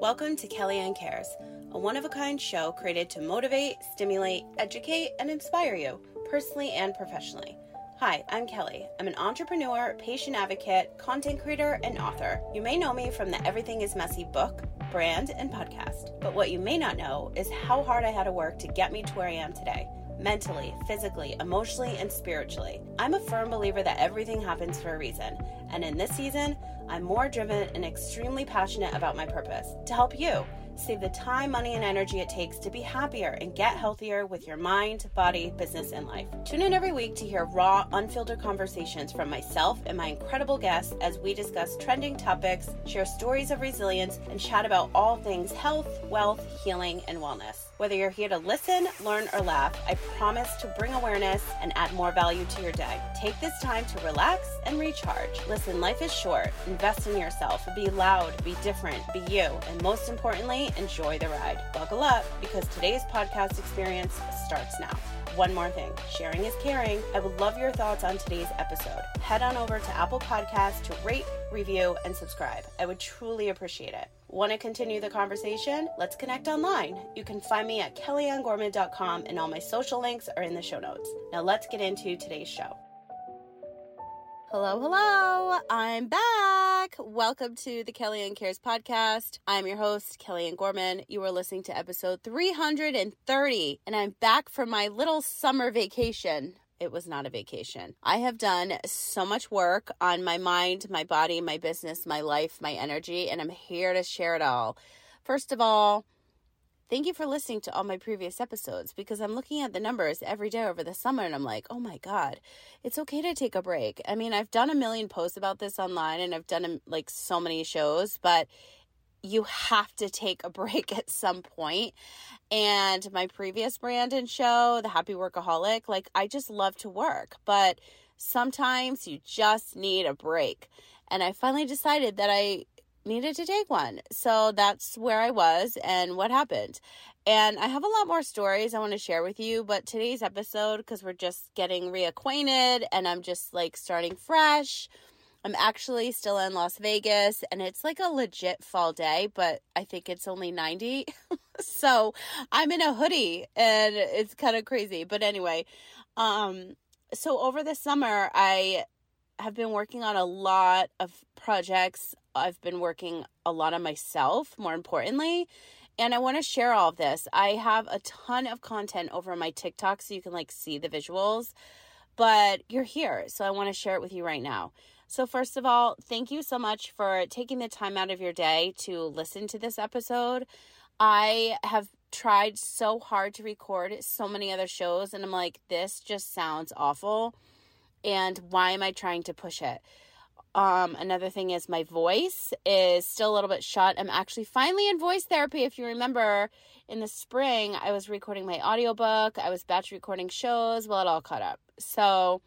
Welcome to Kelly Ann Cares, a one of a kind show created to motivate, stimulate, educate, and inspire you, personally and professionally. Hi, I'm Kelly. I'm an entrepreneur, patient advocate, content creator, and author. You may know me from the Everything is Messy book, brand, and podcast. But what you may not know is how hard I had to work to get me to where I am today mentally, physically, emotionally, and spiritually. I'm a firm believer that everything happens for a reason, and in this season, I'm more driven and extremely passionate about my purpose to help you save the time, money, and energy it takes to be happier and get healthier with your mind, body, business, and life. Tune in every week to hear raw, unfiltered conversations from myself and my incredible guests as we discuss trending topics, share stories of resilience, and chat about all things health, wealth, healing, and wellness. Whether you're here to listen, learn, or laugh, I promise to bring awareness and add more value to your day. Take this time to relax and recharge. Listen, life is short. Invest in yourself. Be loud, be different, be you, and most importantly, enjoy the ride. Buckle up because today's podcast experience starts now. One more thing sharing is caring. I would love your thoughts on today's episode. Head on over to Apple Podcasts to rate, review, and subscribe. I would truly appreciate it. Want to continue the conversation? Let's connect online. You can find me at kellyanngorman.com, and all my social links are in the show notes. Now, let's get into today's show. Hello, hello. I'm back. Welcome to the Kelly Ann Cares podcast. I'm your host, Kelly Ann Gorman. You are listening to episode 330, and I'm back from my little summer vacation. It was not a vacation. I have done so much work on my mind, my body, my business, my life, my energy, and I'm here to share it all. First of all, Thank you for listening to all my previous episodes because I'm looking at the numbers every day over the summer and I'm like, oh my God, it's okay to take a break. I mean, I've done a million posts about this online and I've done um, like so many shows, but you have to take a break at some point. And my previous brand and show, The Happy Workaholic, like I just love to work, but sometimes you just need a break. And I finally decided that I needed to take one. So that's where I was and what happened. And I have a lot more stories I want to share with you, but today's episode, because we're just getting reacquainted and I'm just like starting fresh. I'm actually still in Las Vegas and it's like a legit fall day, but I think it's only 90. so I'm in a hoodie and it's kind of crazy. But anyway, um, so over the summer, I have been working on a lot of projects I've been working a lot on myself, more importantly. And I want to share all of this. I have a ton of content over my TikTok so you can like see the visuals, but you're here. So I want to share it with you right now. So, first of all, thank you so much for taking the time out of your day to listen to this episode. I have tried so hard to record so many other shows, and I'm like, this just sounds awful. And why am I trying to push it? Um, another thing is my voice is still a little bit shut. I'm actually finally in voice therapy. If you remember in the spring, I was recording my audiobook, I was batch recording shows. Well, it all caught up. So,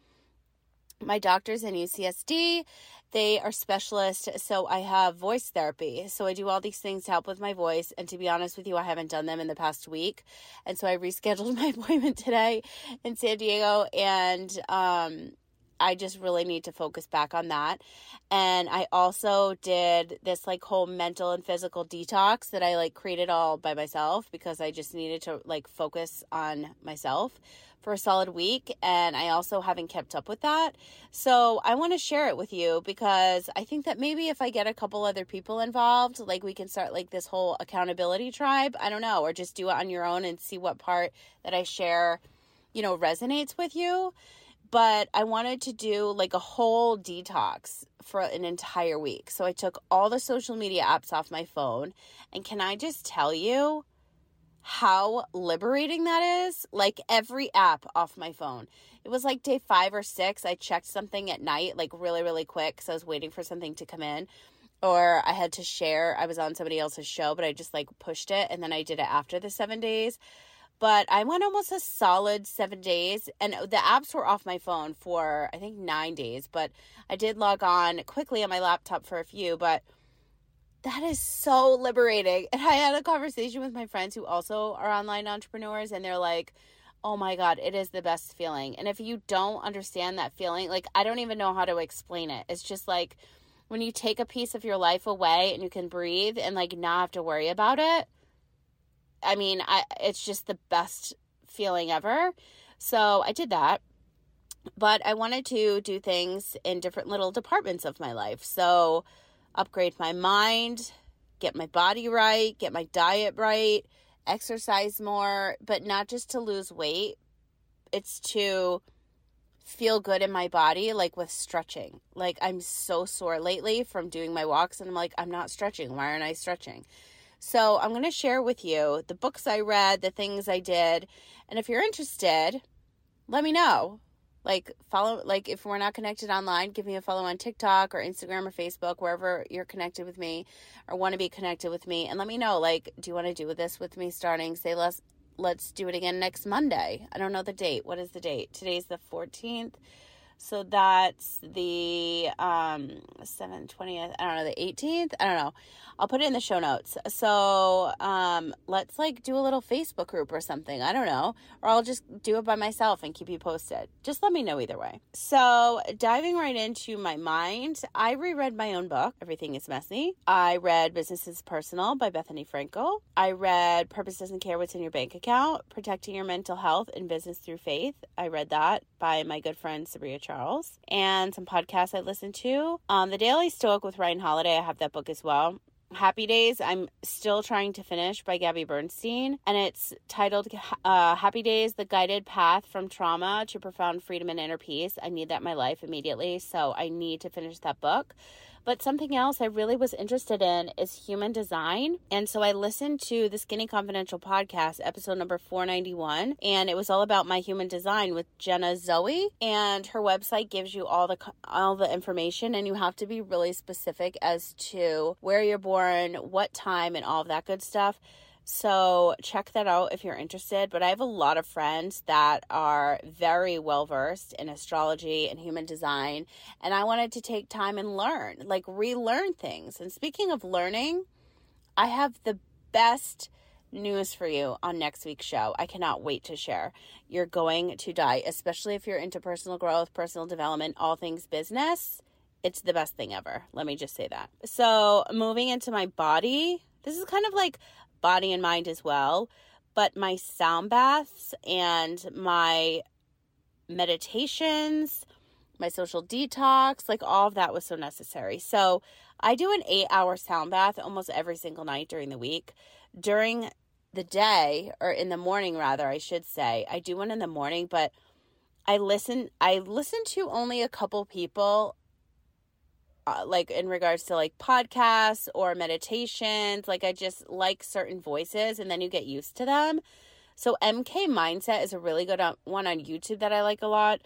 my doctor's in UCSD. They are specialists, so I have voice therapy. So I do all these things to help with my voice. And to be honest with you, I haven't done them in the past week. And so I rescheduled my appointment today in San Diego. And um, I just really need to focus back on that. And I also did this like whole mental and physical detox that I like created all by myself because I just needed to like focus on myself for a solid week and I also haven't kept up with that. So I want to share it with you because I think that maybe if I get a couple other people involved, like we can start like this whole accountability tribe. I don't know, or just do it on your own and see what part that I share, you know, resonates with you but I wanted to do like a whole detox for an entire week. So I took all the social media apps off my phone. And can I just tell you how liberating that is? Like every app off my phone. It was like day five or six. I checked something at night, like really, really quick because I was waiting for something to come in. Or I had to share, I was on somebody else's show, but I just like pushed it and then I did it after the seven days but I went almost a solid seven days, and the apps were off my phone for I think nine days. But I did log on quickly on my laptop for a few. But that is so liberating. And I had a conversation with my friends who also are online entrepreneurs, and they're like, oh my God, it is the best feeling. And if you don't understand that feeling, like, I don't even know how to explain it. It's just like, when you take a piece of your life away and you can breathe and like not have to worry about it. I mean, I it's just the best feeling ever. So I did that. But I wanted to do things in different little departments of my life. So upgrade my mind, get my body right, get my diet right, exercise more, but not just to lose weight. It's to feel good in my body, like with stretching. Like I'm so sore lately from doing my walks, and I'm like, I'm not stretching. Why aren't I stretching? So I'm going to share with you the books I read, the things I did. And if you're interested, let me know. Like, follow, like, if we're not connected online, give me a follow on TikTok or Instagram or Facebook, wherever you're connected with me or want to be connected with me. And let me know, like, do you want to do this with me starting, say, let's, let's do it again next Monday? I don't know the date. What is the date? Today's the 14th. So that's the um 720th. I don't know, the 18th. I don't know. I'll put it in the show notes. So um let's like do a little Facebook group or something. I don't know. Or I'll just do it by myself and keep you posted. Just let me know either way. So diving right into my mind, I reread my own book, Everything is Messy. I read Business is Personal by Bethenny Frankel. I read Purpose Doesn't Care What's in Your Bank Account, Protecting Your Mental Health and Business Through Faith. I read that by my good friend Sabria Charles and some podcasts I listen to. Um, the Daily Stoic with Ryan Holiday, I have that book as well. Happy Days, I'm still trying to finish by Gabby Bernstein, and it's titled uh, Happy Days The Guided Path from Trauma to Profound Freedom and Inner Peace. I need that in my life immediately, so I need to finish that book. But something else I really was interested in is human design. And so I listened to the Skinny Confidential podcast, episode number 491, and it was all about my human design with Jenna Zoe. And her website gives you all the all the information and you have to be really specific as to where you're born, what time and all of that good stuff. So check that out if you're interested. But I have a lot of friends that are very well versed in astrology and human design. And I wanted to take time and learn, like relearn things. And speaking of learning, I have the best news for you on next week's show. I cannot wait to share. You're going to die, especially if you're into personal growth, personal development, all things business. It's the best thing ever. Let me just say that. So, moving into my body, this is kind of like body and mind as well. But my sound baths and my meditations, my social detox, like all of that was so necessary. So I do an eight hour sound bath almost every single night during the week. During the day, or in the morning rather, I should say, I do one in the morning, but I listen I listen to only a couple people uh, like in regards to like podcasts or meditations like i just like certain voices and then you get used to them. So mk mindset is a really good uh, one on youtube that i like a lot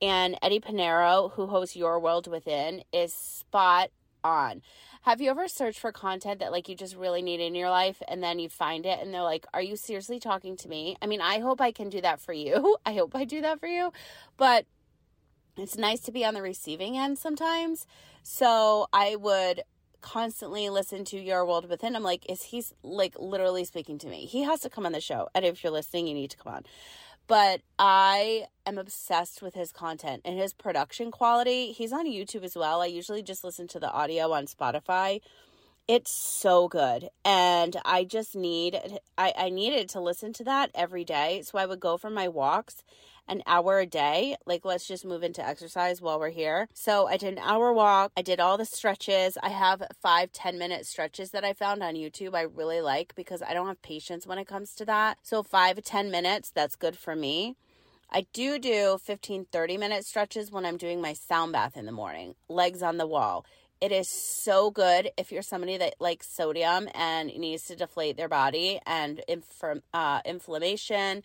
and eddie pinero who hosts your world within is spot on. Have you ever searched for content that like you just really need in your life and then you find it and they're like are you seriously talking to me? I mean i hope i can do that for you. I hope i do that for you but it's nice to be on the receiving end sometimes. So I would constantly listen to Your World Within. I'm like, is he like literally speaking to me? He has to come on the show. And if you're listening, you need to come on. But I am obsessed with his content and his production quality. He's on YouTube as well. I usually just listen to the audio on Spotify. It's so good. And I just need I, I needed to listen to that every day. So I would go for my walks an hour a day. Like, let's just move into exercise while we're here. So I did an hour walk. I did all the stretches. I have five ten minute stretches that I found on YouTube I really like because I don't have patience when it comes to that. So five ten minutes, that's good for me. I do do 15 30 minute stretches when I'm doing my sound bath in the morning, legs on the wall. It is so good if you're somebody that likes sodium and needs to deflate their body and inf- uh, inflammation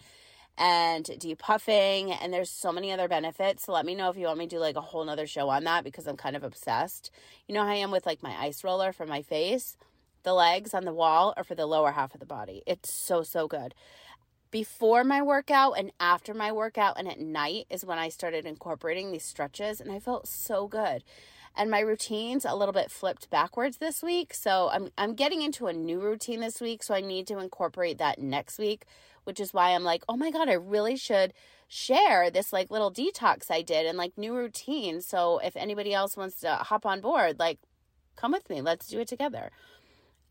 and depuffing and there's so many other benefits. So let me know if you want me to do like a whole nother show on that because i'm kind of obsessed. You know how i am with like my ice roller for my face? The legs on the wall or for the lower half of the body. It's so so good. Before my workout and after my workout and at night is when i started incorporating these stretches and i felt so good and my routines a little bit flipped backwards this week so i'm i'm getting into a new routine this week so i need to incorporate that next week which is why I'm like, oh my God, I really should share this like little detox I did and like new routine. So if anybody else wants to hop on board, like come with me. Let's do it together.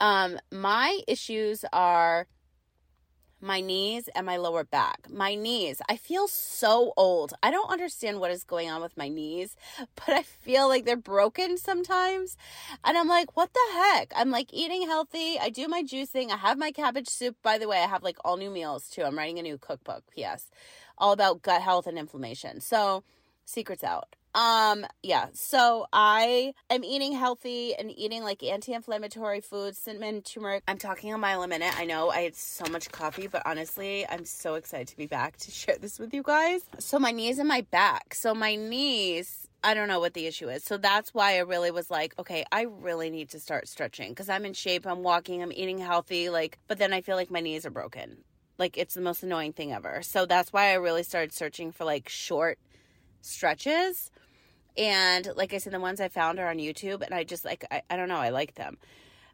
Um, my issues are my knees and my lower back. My knees, I feel so old. I don't understand what is going on with my knees, but I feel like they're broken sometimes. And I'm like, what the heck? I'm like eating healthy. I do my juicing. I have my cabbage soup. By the way, I have like all new meals too. I'm writing a new cookbook. P.S. All about gut health and inflammation. So, secrets out. Um, yeah. So I am eating healthy and eating like anti-inflammatory foods, cinnamon, turmeric. I'm talking a mile a minute. I know I had so much coffee, but honestly, I'm so excited to be back to share this with you guys. So my knees and my back. So my knees I don't know what the issue is. So that's why I really was like, okay, I really need to start stretching because I'm in shape, I'm walking, I'm eating healthy, like, but then I feel like my knees are broken. Like it's the most annoying thing ever. So that's why I really started searching for like short stretches and like I said, the ones I found are on YouTube, and I just like, I, I don't know, I like them.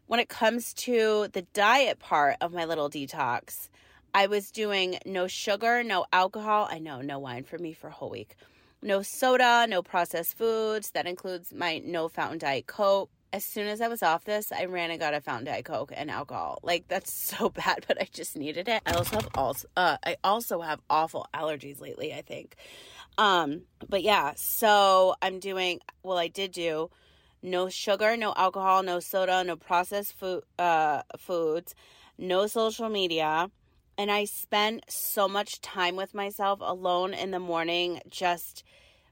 When it comes to the diet part of my little detox, I was doing no sugar, no alcohol. I know, no wine for me for a whole week. No soda, no processed foods. That includes my no fountain diet Coke. As soon as I was off this, I ran and got a fountain diet Coke and alcohol. Like that's so bad, but I just needed it. I also have also uh, I also have awful allergies lately. I think, um, but yeah, so I'm doing, well, I did do no sugar, no alcohol, no soda, no processed food, uh, foods, no social media. And I spend so much time with myself alone in the morning, just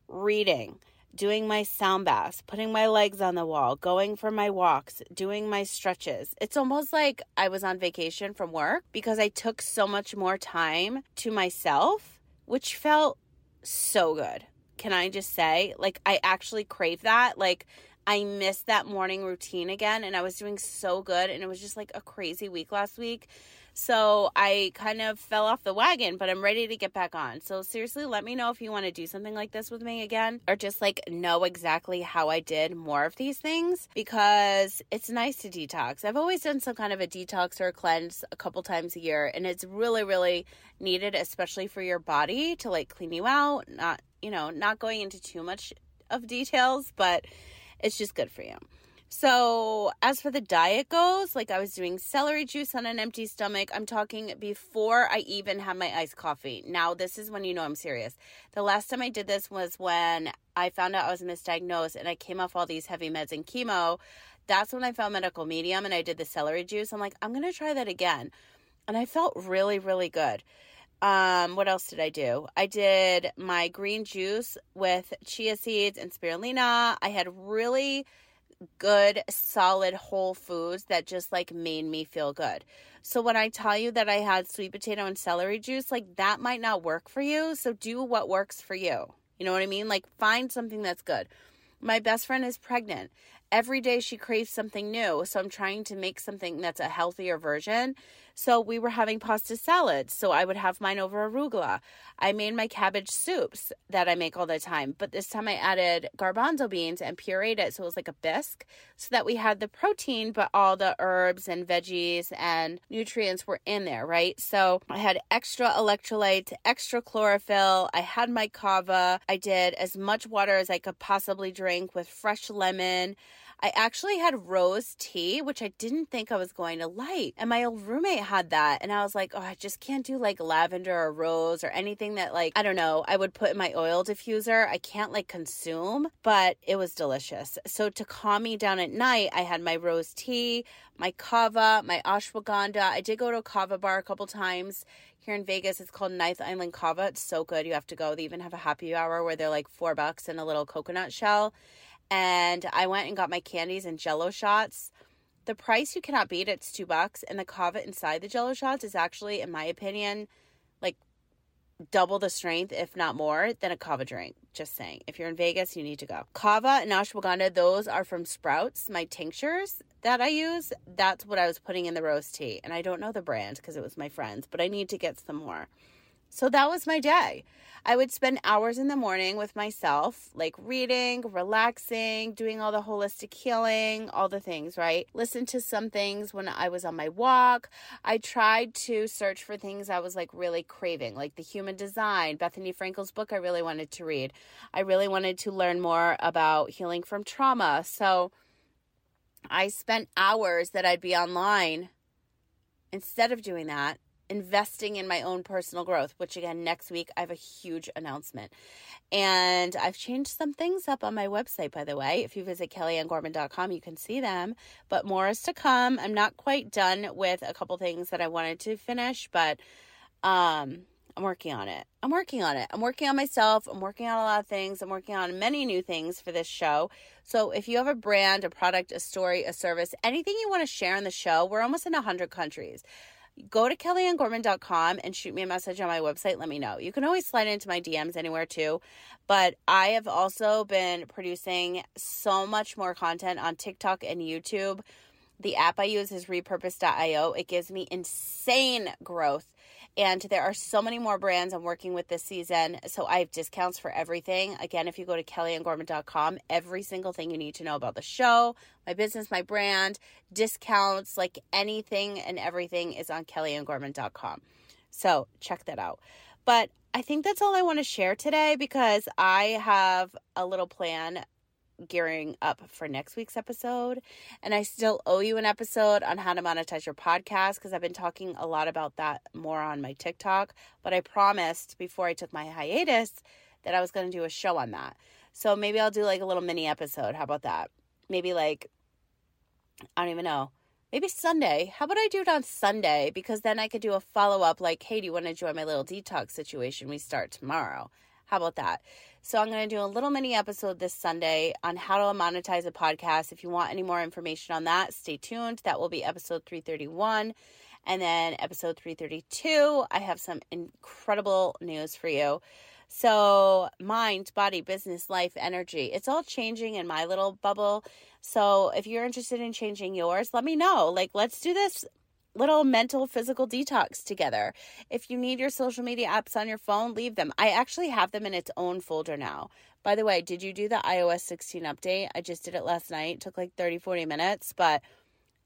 reading, doing my sound baths, putting my legs on the wall, going for my walks, doing my stretches. It's almost like I was on vacation from work because I took so much more time to myself, which felt so good. Can I just say? Like, I actually crave that. Like, I missed that morning routine again, and I was doing so good, and it was just like a crazy week last week. So I kind of fell off the wagon, but I'm ready to get back on. So seriously, let me know if you want to do something like this with me again or just like know exactly how I did more of these things because it's nice to detox. I've always done some kind of a detox or a cleanse a couple times a year and it's really really needed especially for your body to like clean you out, not, you know, not going into too much of details, but it's just good for you. So, as for the diet goes, like I was doing celery juice on an empty stomach. I'm talking before I even had my iced coffee. Now, this is when you know I'm serious. The last time I did this was when I found out I was misdiagnosed and I came off all these heavy meds and chemo. That's when I found medical medium and I did the celery juice. I'm like, I'm going to try that again. And I felt really, really good. Um, what else did I do? I did my green juice with chia seeds and spirulina. I had really good, solid whole foods that just like made me feel good. So when I tell you that I had sweet potato and celery juice, like that might not work for you. So do what works for you. You know what I mean? Like find something that's good. My best friend is pregnant. Every day she craves something new. So I'm trying to make something that's a healthier version. So we were having pasta salads. So I would have mine over arugula. I made my cabbage soups that I make all the time, but this time I added garbanzo beans and pureed it so it was like a bisque so that we had the protein, but all the herbs and veggies and nutrients were in there, right? So I had extra electrolytes, extra chlorophyll. I had my kava. I did as much water as I could possibly drink with fresh lemon. I actually had rose tea, which I didn't think I was going to like. And my old roommate had that. And I was like, oh, I just can't do like lavender or rose or anything that, like, I don't know, I would put in my oil diffuser. I can't like consume, but it was delicious. So to calm me down at night, I had my rose tea, my kava, my ashwagandha. I did go to a kava bar a couple times here in Vegas. It's called Ninth Island Kava. It's so good. You have to go. They even have a happy hour where they're like four bucks and a little coconut shell and I went and got my candies and jello shots. The price you cannot beat, it's two bucks, and the kava inside the jello shots is actually, in my opinion, like double the strength, if not more, than a kava drink. Just saying. If you're in Vegas, you need to go. Kava and ashwagandha, those are from Sprouts, my tinctures that I use. That's what I was putting in the rose tea. And I don't know the brand because it was my friend's, but I need to get some more. So that was my day. I would spend hours in the morning with myself, like reading, relaxing, doing all the holistic healing, all the things, right? Listen to some things when I was on my walk. I tried to search for things I was like really craving, like the human design, Bethenny Frankel's book I really wanted to read. I really wanted to learn more about healing from trauma. So I spent hours that I'd be online instead of doing that investing in my own personal growth, which again, next week I have a huge announcement. And I've changed some things up on my website, by the way. If you visit kellyanngorman.com, you can see them, but more is to come. I'm not quite done with a couple things that I wanted to finish, but um, I'm working on it. I'm working on it. I'm working on myself. I'm working on a lot of things. I'm working on many new things for this show. So if you have a brand, a product, a story, a service, anything you want to share on the show, we're almost in 100 countries go to kellyanngorman.com and shoot me a message on my website. Let me know. You can always slide into my DMs anywhere too. But I have also been producing so much more content on TikTok and YouTube. The app I use is repurpose.io. It gives me insane growth and there are so many more brands I'm working with this season. So I have discounts for everything. Again, if you go to kellyanngorman.com, every single thing you need to know about the show, my business, my brand, discounts, like anything and everything is on kellyanngorman.com. So check that out. But I think that's all I want to share today because I have a little plan gearing up for next week's episode. And I still owe you an episode on how to monetize your podcast because I've been talking a lot about that more on my TikTok. But I promised before I took my hiatus that I was going to do a show on that. So maybe I'll do like a little mini episode. How about that? Maybe like, I don't even know. Maybe Sunday. How about I do it on Sunday? Because then I could do a follow up like, hey, do you want to join my little detox situation we start tomorrow? How about that? So I'm going to do a little mini episode this Sunday on how to monetize a podcast. If you want any more information on that, stay tuned. That will be episode 331. And then episode 332, I have some incredible news for you. So, mind, body, business, life, energy, it's all changing in my little bubble. So, if you're interested in changing yours, let me know. Like, let's do this little mental physical detox together. If you need your social media apps on your phone, leave them. I actually have them in its own folder now. By the way, did you do the iOS 16 update? I just did it last night. It took like 30 40 minutes, but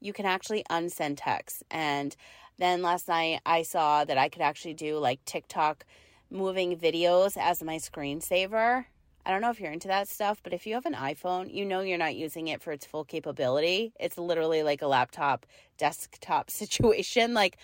you can actually unsend text. And then last night I saw that I could actually do like TikTok moving videos as my screensaver. I don't know if you're into that stuff, but if you have an iPhone, you know you're not using it for its full capability. It's literally like a laptop desktop situation. Like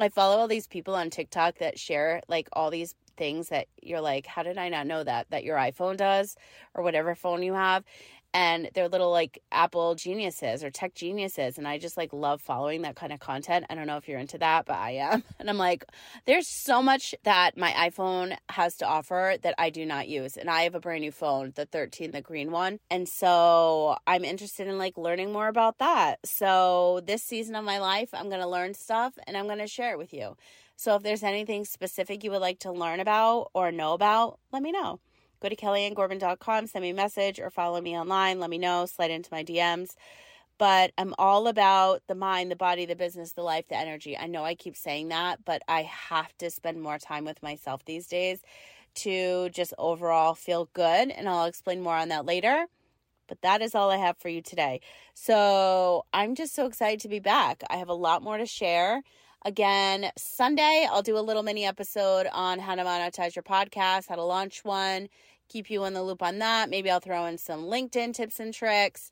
I follow all these people on TikTok that share like all these things that you're like, how did I not know that that your iPhone does or whatever phone you have? And they're little like Apple geniuses or tech geniuses. And I just like love following that kind of content. I don't know if you're into that, but I am. And I'm like, there's so much that my iPhone has to offer that I do not use. And I have a brand new phone, the 13, the green one. And so I'm interested in like learning more about that. So this season of my life, I'm going to learn stuff and I'm going to share it with you. So if there's anything specific you would like to learn about or know about, let me know go to kellyanngorman.com, send me a message, or follow me online. Let me know, slide into my DMs. But I'm all about the mind, the body, the business, the life, the energy. I know I keep saying that, but I have to spend more time with myself these days to just overall feel good. And I'll explain more on that later. But that is all I have for you today. So I'm just so excited to be back. I have a lot more to share. Again, Sunday, I'll do a little mini episode on how to monetize your podcast, how to launch one, keep you in the loop on that. Maybe I'll throw in some LinkedIn tips and tricks,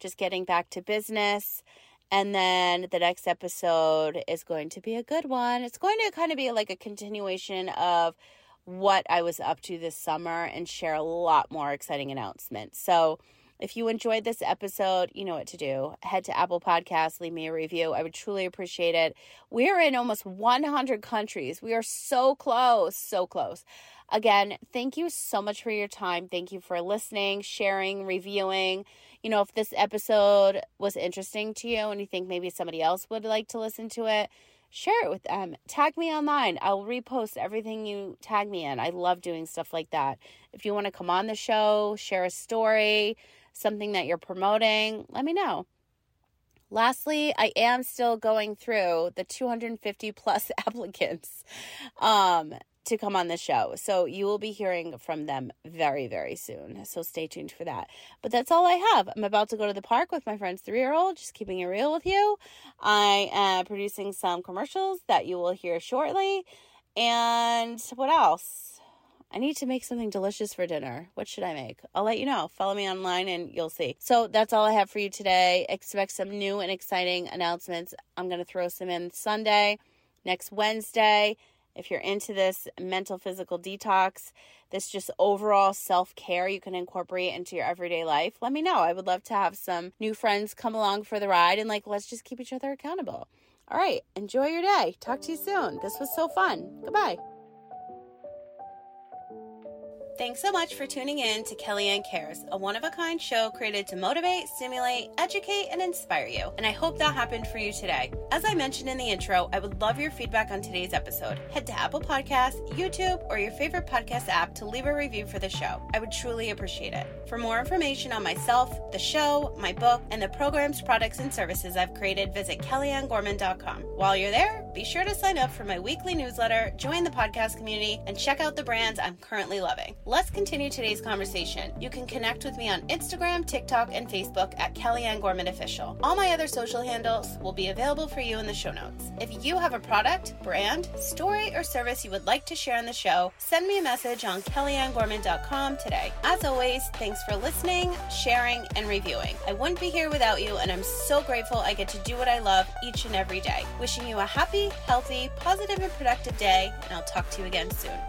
just getting back to business. And then the next episode is going to be a good one. It's going to kind of be like a continuation of what I was up to this summer and share a lot more exciting announcements. So, if you enjoyed this episode, you know what to do. Head to Apple Podcasts, leave me a review. I would truly appreciate it. We are in almost 100 countries. We are so close, so close. Again, thank you so much for your time. Thank you for listening, sharing, reviewing. You know, if this episode was interesting to you and you think maybe somebody else would like to listen to it, share it with them. Tag me online. I'll repost everything you tag me in. I love doing stuff like that. If you want to come on the show, share a story, something that you're promoting, let me know. Lastly, I am still going through the 250 plus applicants um, to come on the show. So you will be hearing from them very, very soon. So stay tuned for that. But that's all I have. I'm about to go to the park with my friend's three year old, just keeping it real with you. I am producing some commercials that you will hear shortly. And what else? I need to make something delicious for dinner. What should I make? I'll let you know. Follow me online and you'll see. So that's all I have for you today. Expect some new and exciting announcements. I'm going to throw some in Sunday, next Wednesday. If you're into this mental physical detox, this just overall self care you can incorporate into your everyday life, let me know. I would love to have some new friends come along for the ride and like, let's just keep each other accountable. All right, enjoy your day. Talk to you soon. This was so fun. Goodbye. Thanks so much for tuning in to Kelly Ann Cares, a one of a kind show created to motivate, stimulate, educate, and inspire you. And I hope that happened for you today. As I mentioned in the intro, I would love your feedback on today's episode. Head to Apple Podcasts, YouTube, or your favorite podcast app to leave a review for the show. I would truly appreciate it. For more information on myself, the show, my book, and the programs, products, and services I've created, visit kellyanngorman.com. While you're there, be sure to sign up for my weekly newsletter, join the podcast community, and check out the brands I'm currently loving. Let's continue today's conversation. You can connect with me on Instagram, TikTok, and Facebook at Kelly Ann Gorman Official. All my other social handles will be available for you in the show notes. If you have a product, brand, story, or service you would like to share on the show, send me a message on kellyanngorman.com today. As always, thanks for listening, sharing, and reviewing. I wouldn't be here without you, and I'm so grateful I get to do what I love each and every day. Wishing you a happy, healthy, positive, and productive day, and I'll talk to you again soon.